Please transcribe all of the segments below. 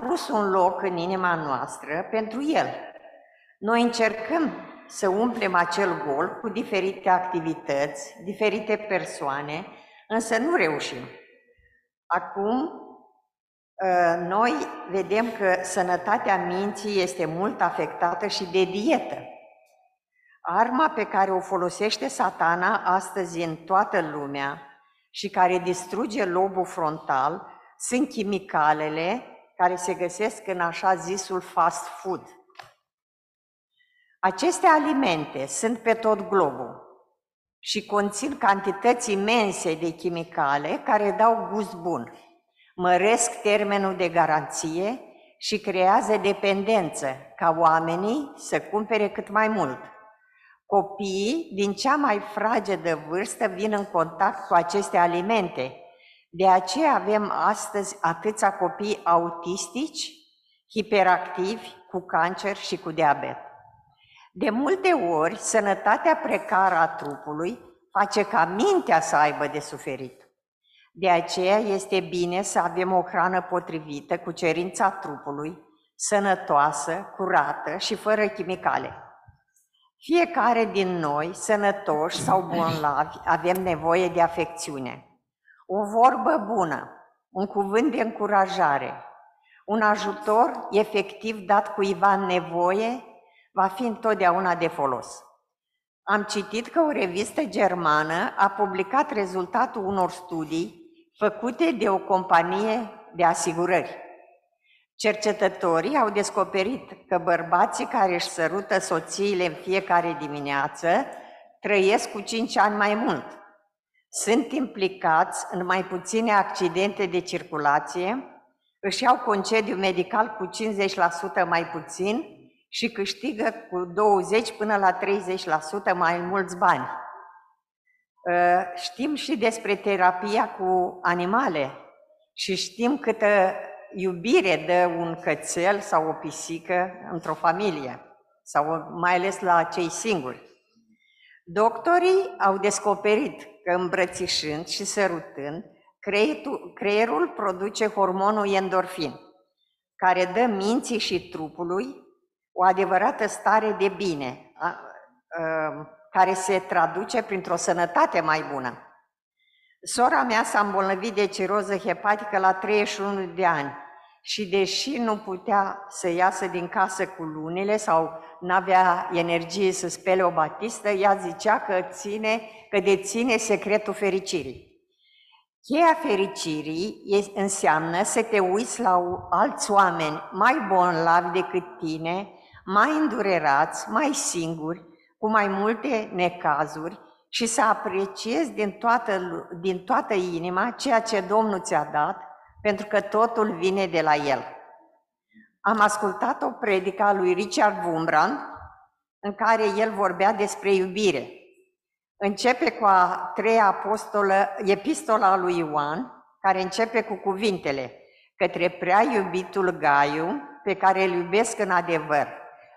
pus un loc în inima noastră pentru El. Noi încercăm să umplem acel gol cu diferite activități, diferite persoane, însă nu reușim. Acum, ă, noi vedem că sănătatea minții este mult afectată și de dietă. Arma pe care o folosește satana astăzi în toată lumea și care distruge lobul frontal sunt chimicalele care se găsesc în așa zisul fast food. Aceste alimente sunt pe tot globul și conțin cantități imense de chimicale care dau gust bun, măresc termenul de garanție și creează dependență ca oamenii să cumpere cât mai mult. Copiii din cea mai fragedă vârstă vin în contact cu aceste alimente. De aceea avem astăzi atâția copii autistici, hiperactivi, cu cancer și cu diabet. De multe ori, sănătatea precară a trupului face ca mintea să aibă de suferit. De aceea este bine să avem o hrană potrivită cu cerința trupului, sănătoasă, curată și fără chimicale. Fiecare din noi, sănătoși sau bolnavi, avem nevoie de afecțiune. O vorbă bună, un cuvânt de încurajare, un ajutor efectiv dat cuiva în nevoie va fi întotdeauna de folos. Am citit că o revistă germană a publicat rezultatul unor studii făcute de o companie de asigurări. Cercetătorii au descoperit că bărbații care își sărută soțiile în fiecare dimineață trăiesc cu 5 ani mai mult. Sunt implicați în mai puține accidente de circulație, își iau concediu medical cu 50% mai puțin și câștigă cu 20 până la 30% mai mulți bani. Ă, știm și despre terapia cu animale și știm câtă iubire dă un cățel sau o pisică într-o familie, sau mai ales la cei singuri. Doctorii au descoperit că îmbrățișând și sărutând, creierul produce hormonul endorfin, care dă minții și trupului o adevărată stare de bine, a, a, care se traduce printr-o sănătate mai bună. Sora mea s-a îmbolnăvit de ciroză hepatică la 31 de ani și deși nu putea să iasă din casă cu lunile sau nu avea energie să spele o batistă, ea zicea că, ține, că deține secretul fericirii. Cheia fericirii înseamnă să te uiți la alți oameni mai bonlavi decât tine, mai îndurerați, mai singuri, cu mai multe necazuri și să apreciezi din toată, din toată inima ceea ce Domnul ți-a dat, pentru că totul vine de la El. Am ascultat o predică a lui Richard Wurmbrand, în care el vorbea despre iubire. Începe cu a treia apostolă, epistola lui Ioan, care începe cu cuvintele către prea iubitul Gaiu, pe care îl iubesc în adevăr.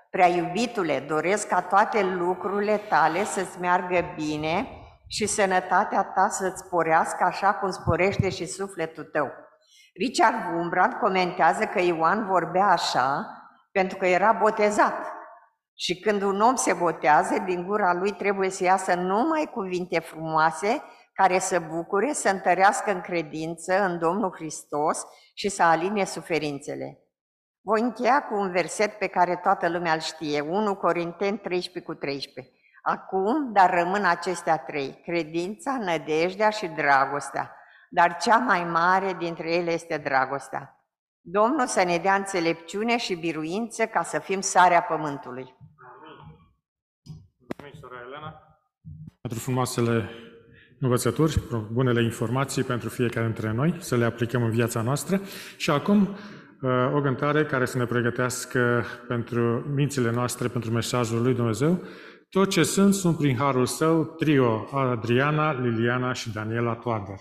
Prea iubitule, doresc ca toate lucrurile tale să-ți meargă bine și sănătatea ta să-ți sporească așa cum sporește și sufletul tău. Richard Wurmbrand comentează că Ioan vorbea așa pentru că era botezat. Și când un om se botează, din gura lui trebuie să iasă numai cuvinte frumoase care să bucure, să întărească în credință în Domnul Hristos și să aline suferințele. Voi încheia cu un verset pe care toată lumea îl știe, 1 Corinteni 13 cu 13. Acum, dar rămân acestea trei, credința, nădejdea și dragostea, dar cea mai mare dintre ele este dragostea. Domnul să ne dea înțelepciune și biruință ca să fim sarea pământului. Mulțumim, sora Elena, pentru frumoasele învățături, bunele informații pentru fiecare dintre noi, să le aplicăm în viața noastră. Și acum o cântare care să ne pregătească pentru mințile noastre, pentru mesajul lui Dumnezeu. Tot ce sunt, sunt prin harul său, trio Adriana, Liliana și Daniela Toader.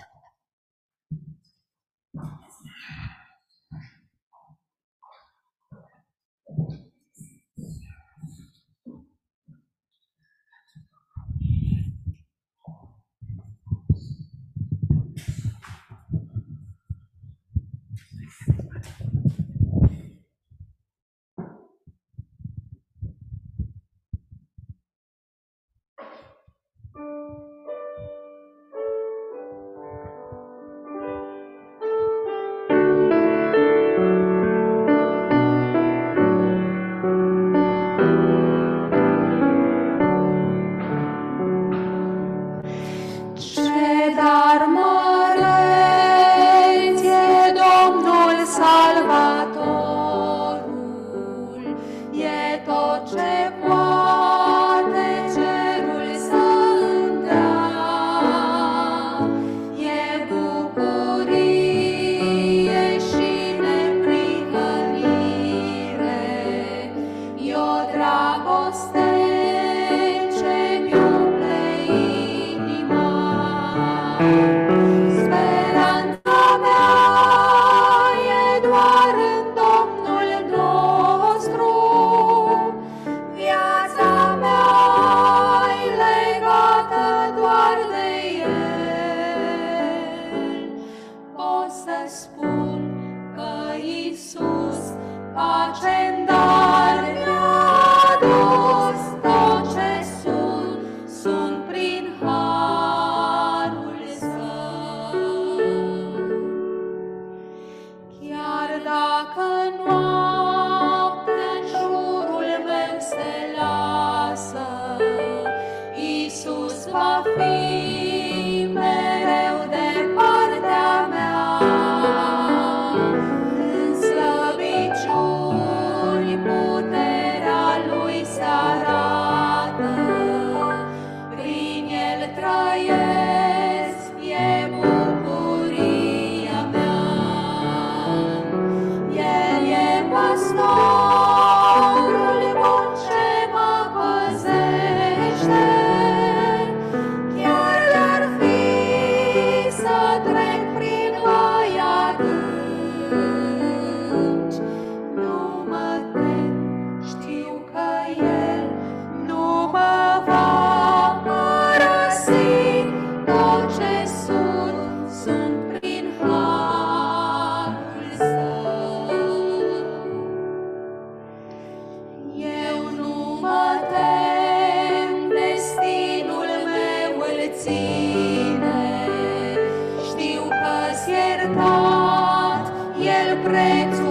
Spun că Iisus pace-n El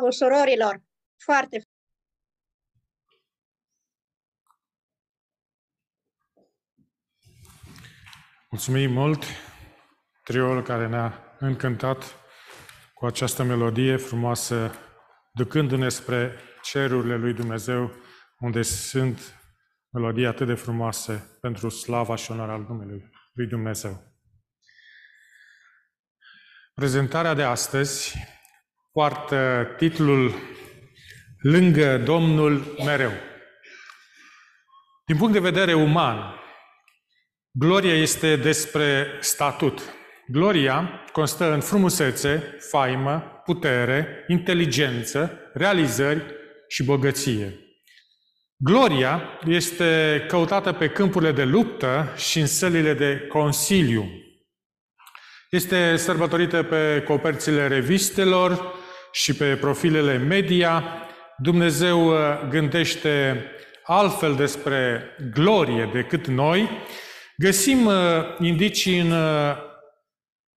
Bravo, surorilor! Foarte Mulțumim mult triul care ne-a încântat cu această melodie frumoasă, ducându-ne spre cerurile lui Dumnezeu, unde sunt melodii atât de frumoase pentru slava și onoarea al numelui lui Dumnezeu. Prezentarea de astăzi poartă titlul Lângă Domnul mereu. Din punct de vedere uman, gloria este despre statut. Gloria constă în frumusețe, faimă, putere, inteligență, realizări și bogăție. Gloria este căutată pe câmpurile de luptă și în sălile de consiliu. Este sărbătorită pe coperțile revistelor și pe profilele media. Dumnezeu uh, gândește altfel despre glorie decât noi. Găsim uh, indicii în uh,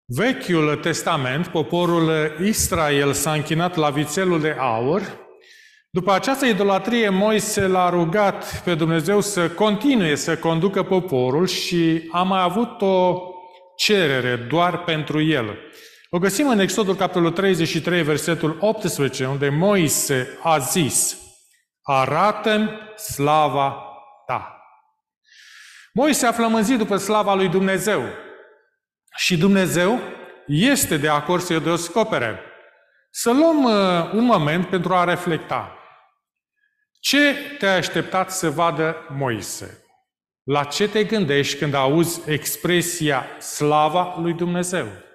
Vechiul Testament, poporul Israel s-a închinat la vițelul de aur. După această idolatrie, Moise l-a rugat pe Dumnezeu să continue să conducă poporul și a mai avut o cerere doar pentru el. O găsim în Exodul capitolul 33, versetul 18, unde Moise a zis, arată slava ta. Moise a flămânzit după slava lui Dumnezeu și Dumnezeu este de acord să-i descopere. Să luăm uh, un moment pentru a reflecta. Ce te-ai așteptat să vadă Moise? La ce te gândești când auzi expresia slava lui Dumnezeu?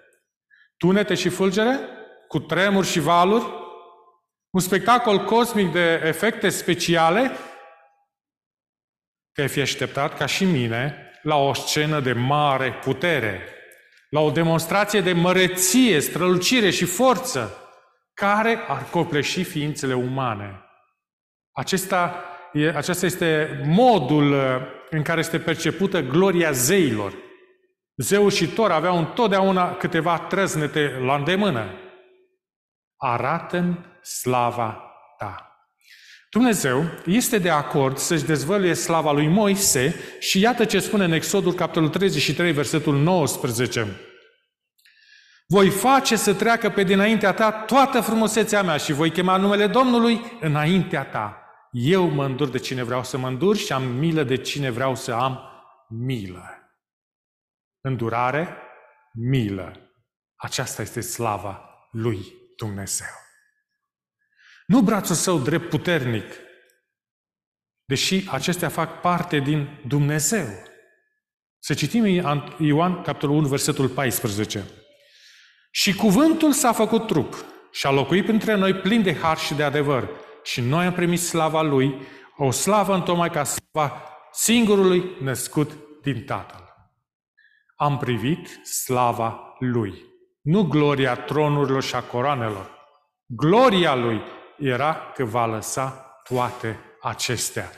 Tunete și fulgere? Cu tremuri și valuri? Un spectacol cosmic de efecte speciale? Te-ai fi așteptat, ca și mine, la o scenă de mare putere, la o demonstrație de măreție, strălucire și forță, care ar copleși ființele umane. Acesta, acesta este modul în care este percepută gloria zeilor. Zeul și Tor aveau întotdeauna câteva trăznete la îndemână. Arată-mi slava ta. Dumnezeu este de acord să-și dezvăluie slava lui Moise și iată ce spune în Exodul capitolul 33, versetul 19. Voi face să treacă pe dinaintea ta toată frumusețea mea și voi chema numele Domnului înaintea ta. Eu mă îndur de cine vreau să mă îndur și am milă de cine vreau să am milă. Îndurare, milă. Aceasta este slava lui Dumnezeu. Nu brațul său drept puternic, deși acestea fac parte din Dumnezeu. Să citim Ioan, capitolul 1, versetul 14. Și cuvântul s-a făcut trup și a locuit printre noi plin de har și de adevăr și noi am primit slava Lui, o slavă întocmai ca slava singurului născut din Tatăl. Am privit slava Lui, nu gloria tronurilor și a coroanelor. Gloria Lui era că va lăsa toate acestea.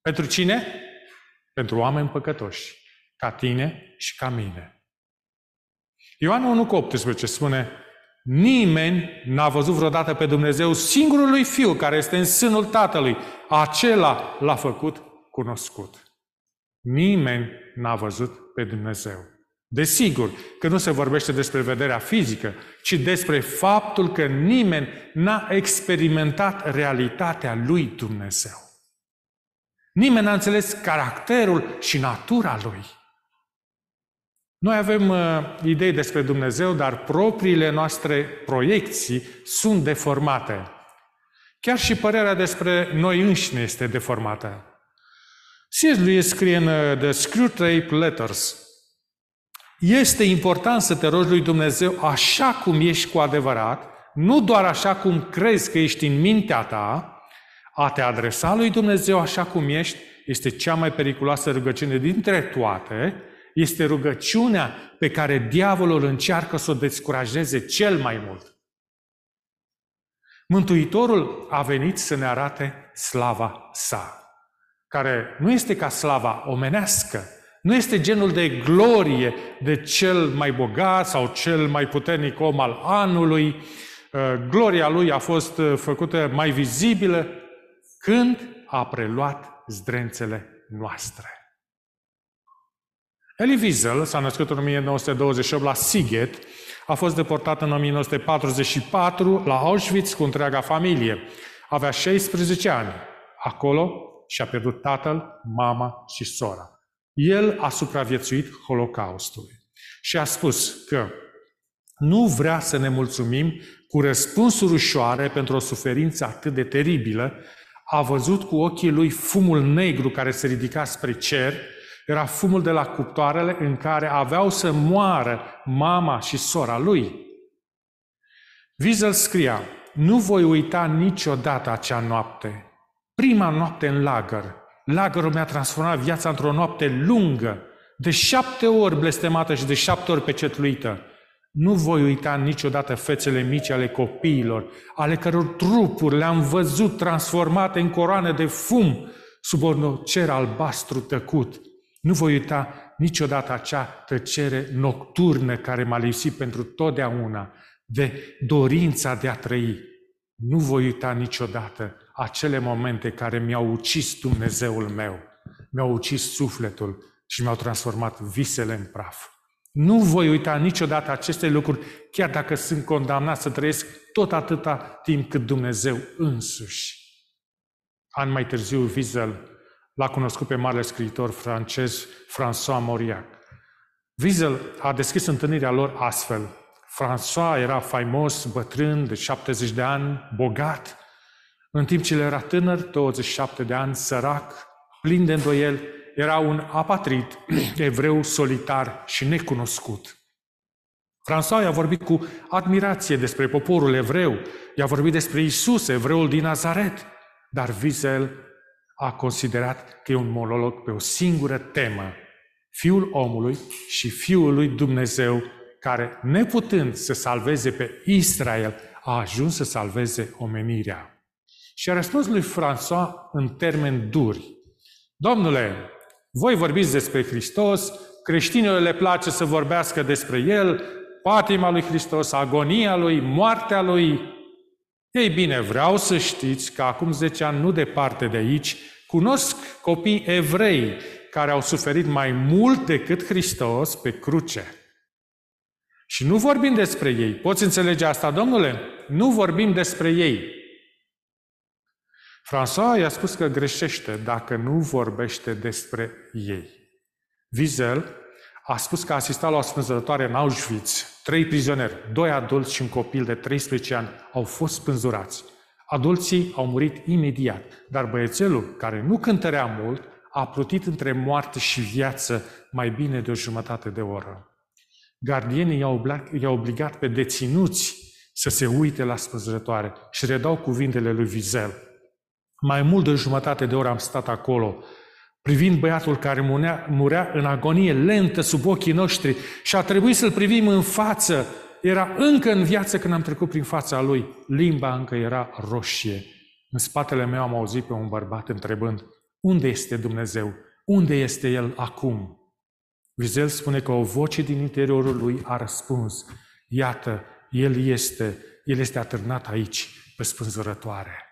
Pentru cine? Pentru oameni păcătoși, ca tine și ca mine. Ioan 1 cu 18 spune, Nimeni n-a văzut vreodată pe Dumnezeu singurului Fiu care este în sânul Tatălui. Acela l-a făcut cunoscut. Nimeni n-a văzut pe Dumnezeu. Desigur că nu se vorbește despre vederea fizică, ci despre faptul că nimeni n-a experimentat realitatea lui Dumnezeu. Nimeni n-a înțeles caracterul și natura lui. Noi avem uh, idei despre Dumnezeu, dar propriile noastre proiecții sunt deformate. Chiar și părerea despre noi înșine este deformată. C.S. Lewis scrie în uh, The Screwtape Letters este important să te rogi lui Dumnezeu așa cum ești cu adevărat, nu doar așa cum crezi că ești în mintea ta, a te adresa lui Dumnezeu așa cum ești este cea mai periculoasă rugăciune dintre toate, este rugăciunea pe care diavolul încearcă să o descurajeze cel mai mult. Mântuitorul a venit să ne arate slava sa, care nu este ca slava omenească, Nu este genul de glorie de cel mai bogat sau cel mai puternic om al anului. Uh, gloria lui a fost uh, făcută mai vizibilă când a preluat zdrențele noastre. Elie Wiesel s-a născut în 1928 la Siget, a fost deportat în 1944 la Auschwitz cu întreaga familie. Avea 16 ani. Acolo și-a pierdut tatăl, mama și sora. El a supraviețuit Holocaustului și a spus că nu vrea să ne mulțumim cu răspunsuri ușoare pentru o suferință atât de teribilă, a văzut cu ochii lui fumul negru care se ridica spre cer, era fumul de la cuptoarele în care aveau să moară mama și sora lui. Wiesel scria, nu voi uita niciodată acea noapte, prima noapte în lagăr. Lagărul mi-a transformat viața într-o noapte lungă, de șapte ori blestemată și de șapte ori pecetluită. Nu voi uita niciodată fețele mici ale copiilor, ale căror trupuri le-am văzut transformate în coroane de fum sub un cer albastru tăcut. Nu voi uita niciodată acea tăcere nocturnă care m-a lipsit pentru totdeauna de dorința de a trăi. Nu voi uita niciodată acele momente care mi-au ucis Dumnezeul meu, mi-au ucis sufletul și mi-au transformat visele în praf. Nu voi uita niciodată aceste lucruri, chiar dacă sunt condamnat să trăiesc tot atâta timp cât Dumnezeu însuși. An mai târziu, Wiesel l-a cunoscut pe marele scriitor francez François Mauriac. Wiesel a deschis întâlnirea lor astfel. François era faimos, bătrân, de 70 de ani, bogat, în timp ce el era tânăr, 27 de ani, sărac, plin de îndoiel, era un apatrid, evreu solitar și necunoscut. François i-a vorbit cu admirație despre poporul evreu, i-a vorbit despre Isus, evreul din Nazaret, dar Wiesel a considerat că e un monolog pe o singură temă, Fiul omului și Fiul lui Dumnezeu, care, neputând să salveze pe Israel, a ajuns să salveze omenirea. Și a răspuns lui François în termeni duri. Domnule, voi vorbiți despre Hristos, creștinilor le place să vorbească despre El, patima lui Hristos, agonia Lui, moartea Lui. Ei bine, vreau să știți că acum 10 ani, nu departe de aici, cunosc copii evrei care au suferit mai mult decât Hristos pe cruce. Și nu vorbim despre ei. Poți înțelege asta, domnule? Nu vorbim despre ei. François i-a spus că greșește dacă nu vorbește despre ei. Wiesel a spus că a asistat la o spânzurătoare în Auschwitz. Trei prizonieri, doi adulți și un copil de 13 ani au fost spânzurați. Adulții au murit imediat, dar băiețelul, care nu cântărea mult, a plutit între moarte și viață mai bine de o jumătate de oră. Gardienii i-au obligat pe deținuți să se uite la spânzurătoare și redau cuvintele lui Wiesel. Mai mult de jumătate de oră am stat acolo, privind băiatul care murea, murea în agonie lentă sub ochii noștri și a trebuit să-l privim în față. Era încă în viață când am trecut prin fața lui. Limba încă era roșie. În spatele meu am auzit pe un bărbat întrebând, unde este Dumnezeu? Unde este El acum? Vizel spune că o voce din interiorul lui a răspuns, iată, El este, El este atârnat aici, pe spânzurătoare.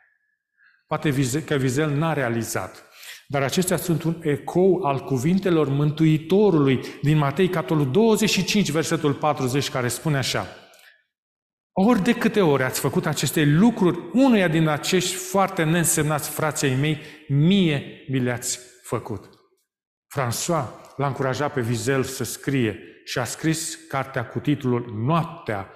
Poate că Vizel n-a realizat. Dar acestea sunt un ecou al cuvintelor Mântuitorului din Matei, capitolul 25, versetul 40, care spune așa. Ori de câte ori ați făcut aceste lucruri, unuia din acești foarte neînsemnați frații mei, mie mi le-ați făcut. François l-a încurajat pe Vizel să scrie și a scris cartea cu titlul Noaptea.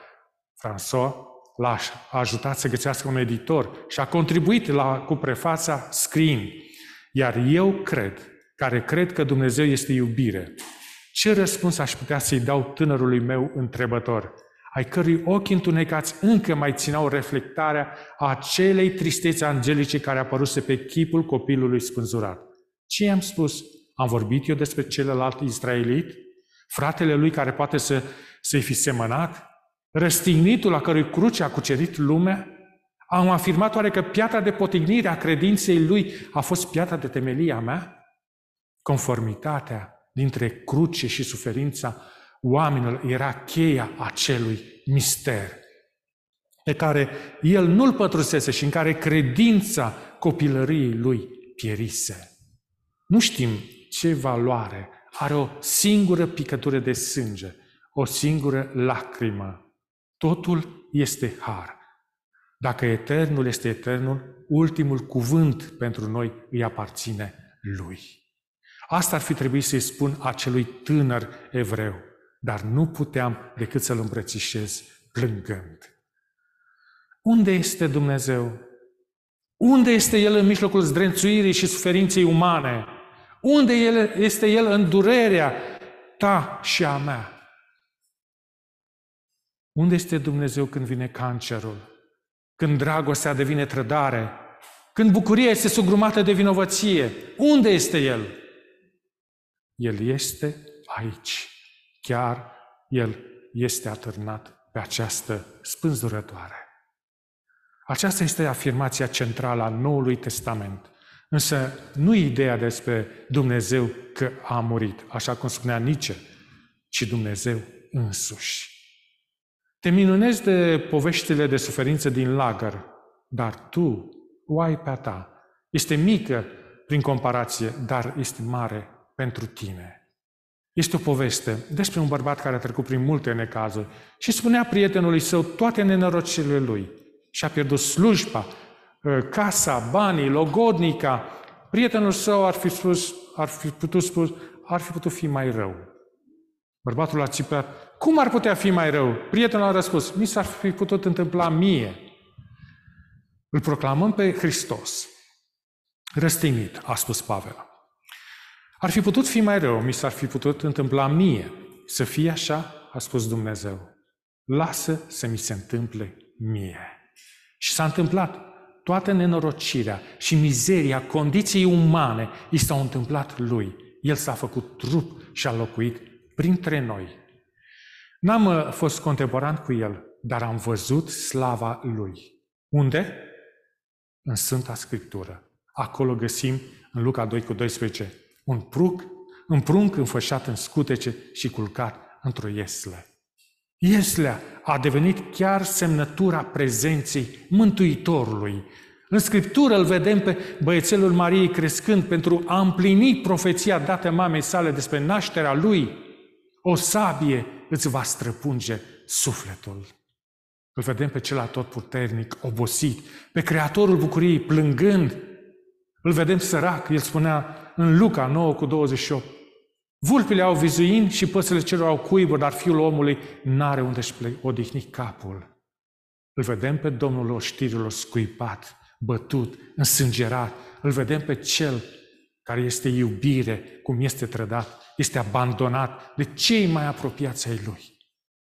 François l-aș ajutat să găsească un editor și a contribuit la, cu prefața scriind. Iar eu cred, care cred că Dumnezeu este iubire, ce răspuns aș putea să-i dau tânărului meu întrebător, ai cărui ochi întunecați încă mai țineau reflectarea acelei tristeți angelice care apăruse pe chipul copilului spânzurat? Ce i-am spus? Am vorbit eu despre celălalt israelit? Fratele lui care poate să, să-i fi semănat? Răstignitul la cărui cruce a cucerit lumea, am afirmat oare că piatra de potignire a credinței lui a fost piatra de temelia mea? Conformitatea dintre cruce și suferința oamenilor era cheia acelui mister pe care el nu-l pătrusese și în care credința copilăriei lui pierise. Nu știm ce valoare are o singură picătură de sânge, o singură lacrimă. Totul este har. Dacă eternul este eternul, ultimul cuvânt pentru noi îi aparține lui. Asta ar fi trebuit să-i spun acelui tânăr evreu, dar nu puteam decât să-l îmbrățișez plângând. Unde este Dumnezeu? Unde este El în mijlocul zdrențuirii și suferinței umane? Unde este El în durerea ta și a mea? Unde este Dumnezeu când vine cancerul? Când dragostea devine trădare? Când bucuria este sugrumată de vinovăție? Unde este El? El este aici. Chiar El este atârnat pe această spânzurătoare. Aceasta este afirmația centrală a Noului Testament. Însă nu ideea despre Dumnezeu că a murit, așa cum spunea Nietzsche, ci Dumnezeu însuși. Te minunezi de poveștile de suferință din lagăr, dar tu o ai pe a ta. Este mică prin comparație, dar este mare pentru tine. Este o poveste despre un bărbat care a trecut prin multe necazuri și spunea prietenului său toate nenorocirile lui și a pierdut slujba, ă, casa, banii, logodnica. Prietenul său ar fi spus, ar fi putut spus, ar fi putut fi mai rău. Bărbatul a țipat, cum ar putea fi mai rău? Prietenul a răspuns, mi s-ar fi putut întâmpla mie. Îl proclamăm pe Hristos. Răstignit, a spus Pavel. Ar fi putut fi mai rău, mi s-ar fi putut întâmpla mie. Să fie așa, a spus Dumnezeu. Lasă să mi se întâmple mie. Și s-a întâmplat. Toată nenorocirea și mizeria condiției umane i s-au întâmplat lui. El s-a făcut trup și a locuit printre noi. N-am uh, fost contemporan cu el, dar am văzut slava lui. Unde? În Sfânta Scriptură. Acolo găsim, în Luca 2 cu 12, un pruc, un prunc înfășat în scutece și culcat într-o iesle. Ieslea a devenit chiar semnătura prezenței Mântuitorului. În Scriptură îl vedem pe băiețelul Mariei crescând pentru a împlini profeția dată mamei sale despre nașterea lui. O sabie îți va străpunge sufletul. Îl vedem pe cel atotputernic, obosit, pe Creatorul bucuriei plângând. Îl vedem sărac, el spunea în Luca 9 cu 28, Vulpile au vizuin și păsele celor au cuiburi, dar fiul omului n-are unde își odihni capul. Îl vedem pe Domnul oștirilor scuipat, bătut, însângerat. Îl vedem pe cel care este iubire, cum este trădat, este abandonat de cei mai apropiați ai lui.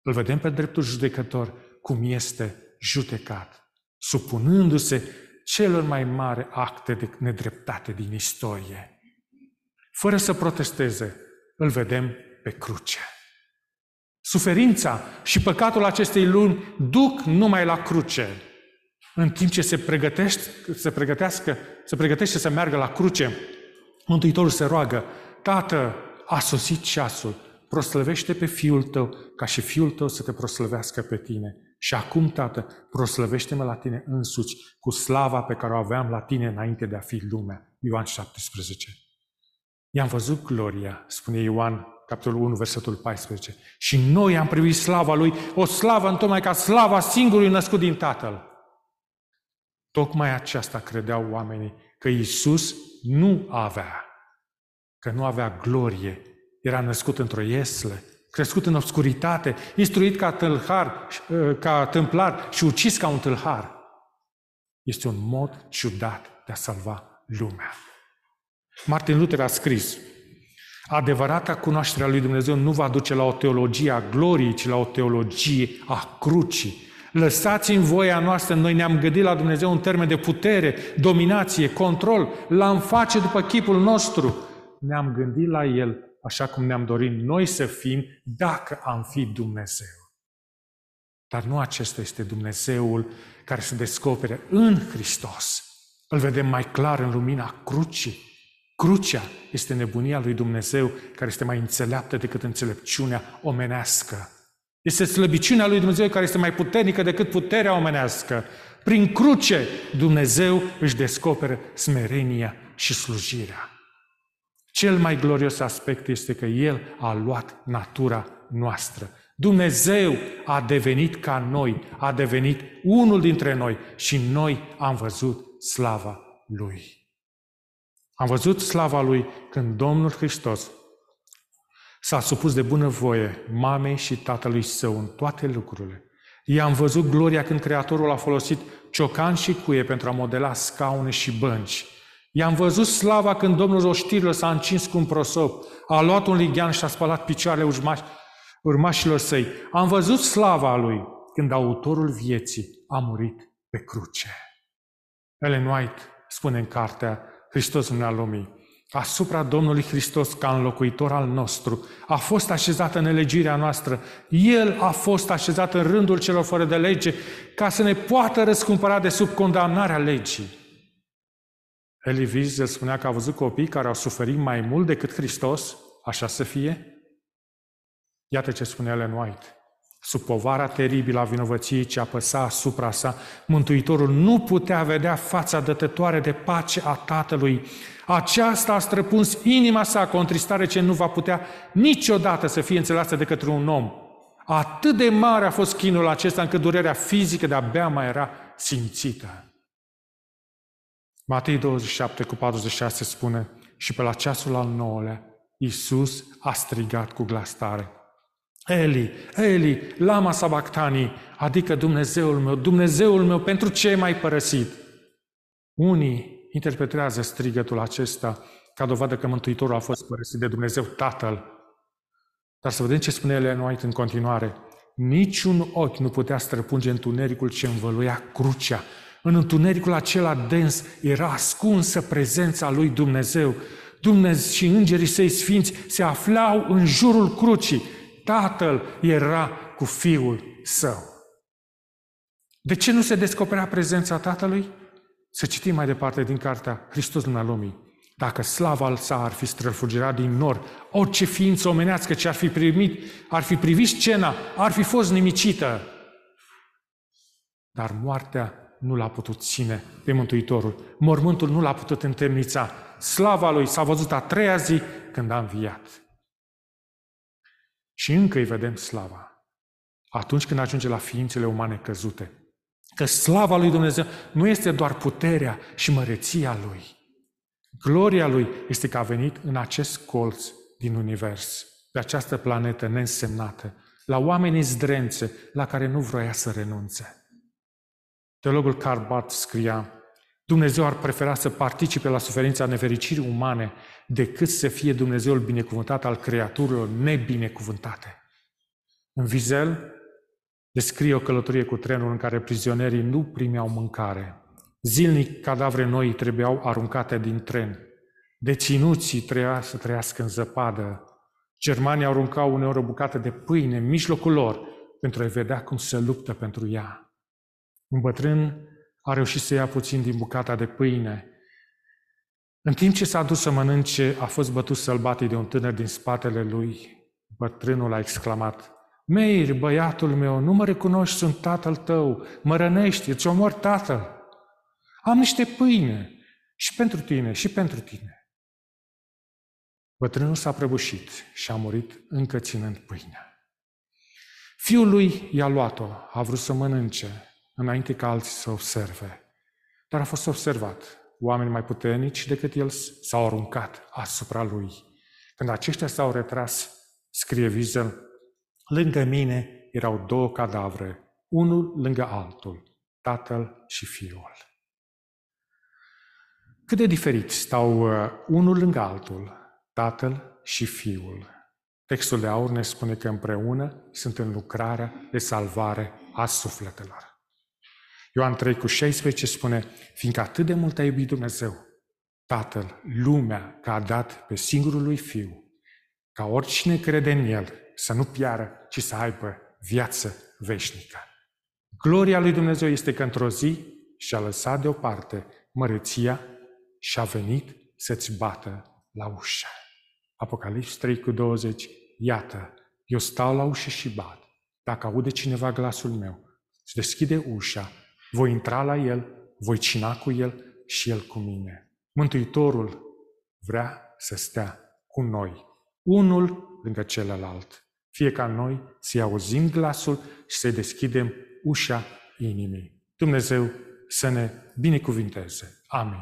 Îl vedem pe dreptul judecător, cum este judecat, supunându-se celor mai mari acte de nedreptate din istorie. Fără să protesteze, îl vedem pe cruce. Suferința și păcatul acestei luni duc numai la cruce. În timp ce se pregătește, se pregătească, se pregătește să meargă la cruce, Mântuitorul se roagă, Tată, a sosit ceasul, proslăvește pe Fiul Tău, ca și Fiul Tău să te proslăvească pe Tine. Și acum, Tată, proslăvește-mă la Tine însuți, cu slava pe care o aveam la Tine înainte de a fi lumea. Ioan 17. I-am văzut gloria, spune Ioan, capitolul 1, versetul 14. Și noi am privit slava Lui, o slavă întocmai ca slava singurului născut din Tatăl. Tocmai aceasta credeau oamenii, că Iisus nu avea, că nu avea glorie. Era născut într-o iesle, crescut în obscuritate, instruit ca tâlhar, ca tâmplar și ucis ca un tâlhar. Este un mod ciudat de a salva lumea. Martin Luther a scris, adevărata cunoașterea lui Dumnezeu nu va duce la o teologie a gloriei, ci la o teologie a crucii. Lăsați în voia noastră, noi ne-am gândit la Dumnezeu în termen de putere, dominație, control, l-am face după chipul nostru. Ne-am gândit la El așa cum ne-am dorit noi să fim dacă am fi Dumnezeu. Dar nu acesta este Dumnezeul care se descopere în Hristos. Îl vedem mai clar în lumina crucii Crucea este nebunia lui Dumnezeu care este mai înțeleaptă decât înțelepciunea omenească. Este slăbiciunea lui Dumnezeu care este mai puternică decât puterea omenească. Prin cruce Dumnezeu își descoperă smerenia și slujirea. Cel mai glorios aspect este că El a luat natura noastră. Dumnezeu a devenit ca noi, a devenit unul dintre noi și noi am văzut slava Lui. Am văzut slava Lui când Domnul Hristos s-a supus de bunăvoie mamei și tatălui său în toate lucrurile. I-am văzut gloria când Creatorul a folosit ciocan și cuie pentru a modela scaune și bănci. I-am văzut slava când Domnul roștirilor s-a încins cu un prosop, a luat un lighean și a spălat picioarele urmaș, urmașilor săi. Am văzut slava lui când autorul vieții a murit pe cruce. Ellen White spune în cartea Hristos în lumii, asupra Domnului Hristos ca înlocuitor al nostru, a fost așezat în elegirea noastră. El a fost așezat în rândul celor fără de lege ca să ne poată răscumpăra de sub condamnarea legii. Elie Wiesel spunea că a văzut copii care au suferit mai mult decât Hristos, așa să fie? Iată ce spune Ellen White. Sub povara teribilă a vinovăției ce apăsa asupra sa, Mântuitorul nu putea vedea fața dătătoare de pace a Tatălui. Aceasta a străpuns inima sa cu o întristare ce nu va putea niciodată să fie înțeleasă de către un om. Atât de mare a fost chinul acesta încât durerea fizică de-abia mai era simțită. Matei 27 cu 46 spune, și pe la ceasul al nouălea, Iisus a strigat cu glas tare, Eli, Eli, lama sabactani, adică Dumnezeul meu, Dumnezeul meu, pentru ce m-ai părăsit? Unii interpretează strigătul acesta ca dovadă că Mântuitorul a fost părăsit de Dumnezeu Tatăl. Dar să vedem ce spune Ellen White în continuare. Niciun ochi nu putea străpunge întunericul ce învăluia crucea. În întunericul acela dens era ascunsă prezența lui Dumnezeu. Dumnezeu și îngerii săi sfinți se aflau în jurul crucii Tatăl era cu Fiul Său. De ce nu se descoperea prezența Tatălui? Să citim mai departe din cartea Hristos lumea lumii. Dacă slava sa ar fi străfugirat din nor, orice ființă omenească ce ar fi primit, ar fi privit scena, ar fi fost nimicită. Dar moartea nu l-a putut ține pe Mântuitorul. Mormântul nu l-a putut întemnița. Slava lui s-a văzut a treia zi când a înviat. Și încă îi vedem slava. Atunci când ajunge la ființele umane căzute. Că slava lui Dumnezeu nu este doar puterea și măreția lui. Gloria lui este că a venit în acest colț din univers, pe această planetă neînsemnată, la oamenii zdrențe la care nu vroia să renunțe. Teologul Karl Barth scria, Dumnezeu ar prefera să participe la suferința nefericirii umane decât să fie Dumnezeul binecuvântat al creaturilor nebinecuvântate. În Vizel descrie o călătorie cu trenul în care prizionerii nu primeau mâncare. Zilnic cadavre noi trebuiau aruncate din tren. Deținuții trebuia să trăiască în zăpadă. Germanii aruncau uneori o bucată de pâine în mijlocul lor pentru a vedea cum se luptă pentru ea. Un bătrân a reușit să ia puțin din bucata de pâine. În timp ce s-a dus să mănânce, a fost bătut sălbatic de un tânăr din spatele lui. Bătrânul a exclamat, Meir, băiatul meu, nu mă recunoști, sunt tatăl tău, mă rănești, îți omor tatăl. Am niște pâine și pentru tine și pentru tine. Bătrânul s-a prăbușit și a murit încă ținând pâinea. Fiul lui i-a luat-o, a vrut să mănânce, înainte ca alții să observe. Dar a fost observat. Oameni mai puternici decât el s-au aruncat asupra lui. Când aceștia s-au retras, scrie Wiesel, lângă mine erau două cadavre, unul lângă altul, tatăl și fiul. Cât de diferit stau uh, unul lângă altul, tatăl și fiul. Textul de aur ne spune că împreună sunt în lucrarea de salvare a sufletelor. Ioan 3 cu 16 spune, fiindcă atât de mult a iubit Dumnezeu, Tatăl, lumea, că a dat pe singurul lui Fiu, ca oricine crede în El să nu piară, ci să aibă viață veșnică. Gloria lui Dumnezeu este că într-o zi și-a lăsat deoparte măreția și a venit să-ți bată la ușă. Apocalips 3 cu 20, iată, eu stau la ușă și bat. Dacă aude cineva glasul meu și deschide ușa, voi intra la el, voi cina cu el și el cu mine. Mântuitorul vrea să stea cu noi, unul lângă celălalt. Fie ca noi să auzim glasul și să deschidem ușa inimii. Dumnezeu să ne binecuvinteze. Amin.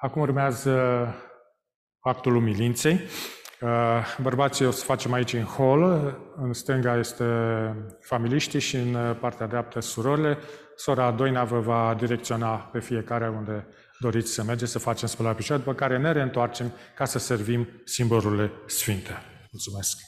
Acum urmează actul umilinței. Uh, bărbații o să facem aici în hol, în stânga este familiștii și în partea dreaptă surorile. Sora Doina vă va direcționa pe fiecare unde doriți să mergeți să facem spălarea picioare, după care ne reîntoarcem ca să servim simbolurile sfinte. Mulțumesc!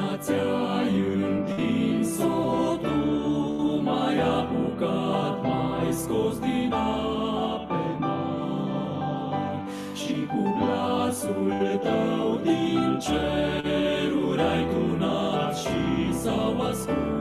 Mâna ți-ai o tu, mai apucat, mai scos din ape mari. Și cu glasul tău din ceruri ai tunat și s-au ascuns.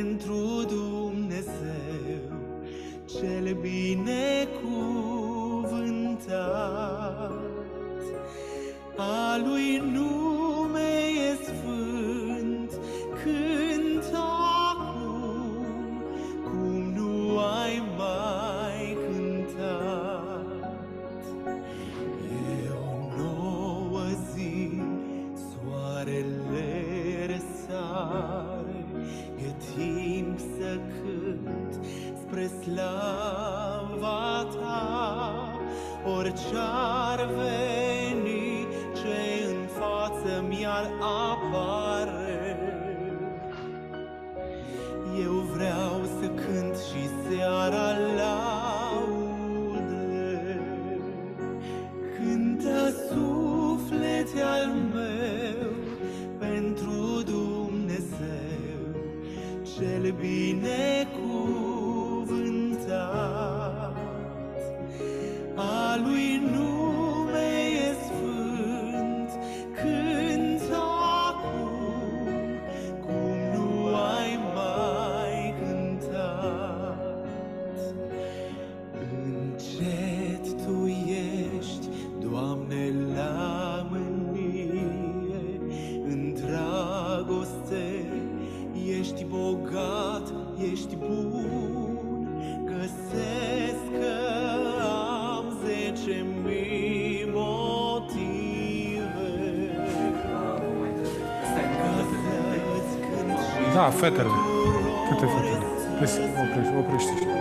pentru Dumnezeu cel binecuvântat. A lui nu Da, fetele. Câte fetele? Oprește, oprește.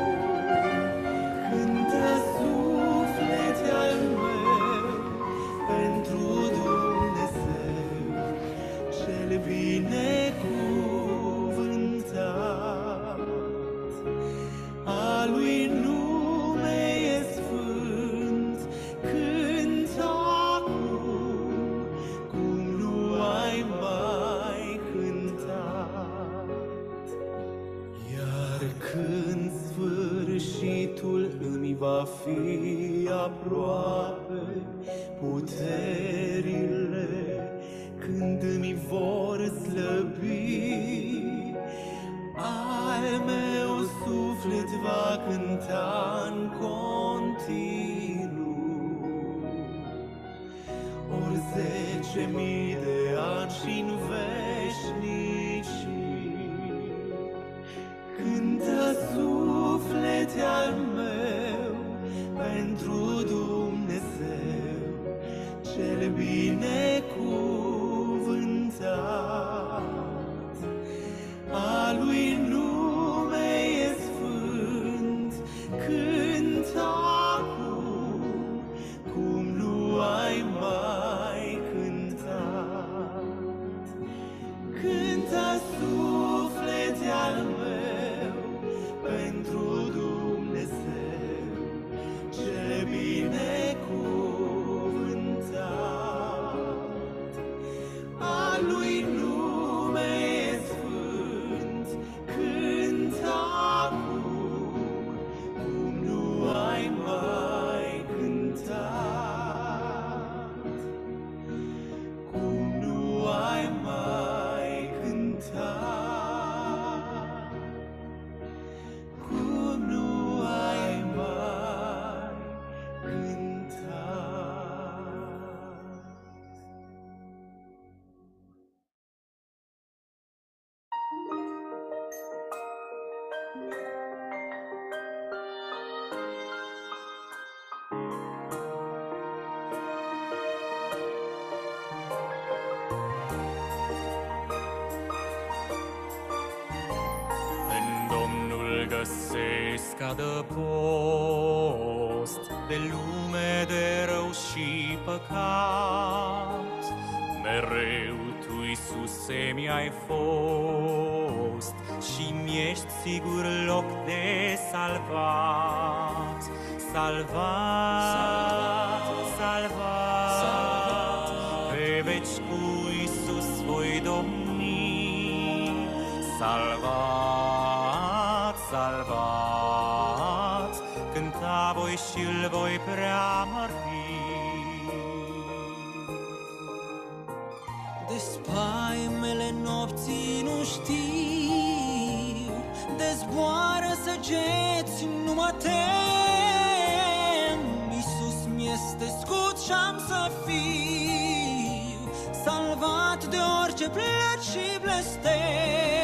Salvat, salvat, Pe veci cu Iisus voi domni Salvat, salvat, cânta voi și îl voi preamări. De spaimele nopții nu știu De zboară săgeți, nu mă tem scut și-am să fiu Salvat de orice plăci și blestem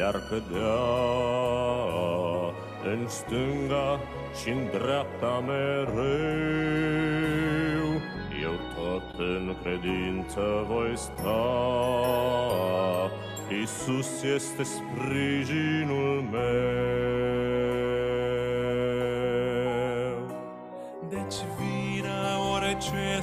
mii de-ar cădea În stânga și în dreapta mereu. Eu tot în credință voi sta. Iisus este sprijinul meu. Deci vină orice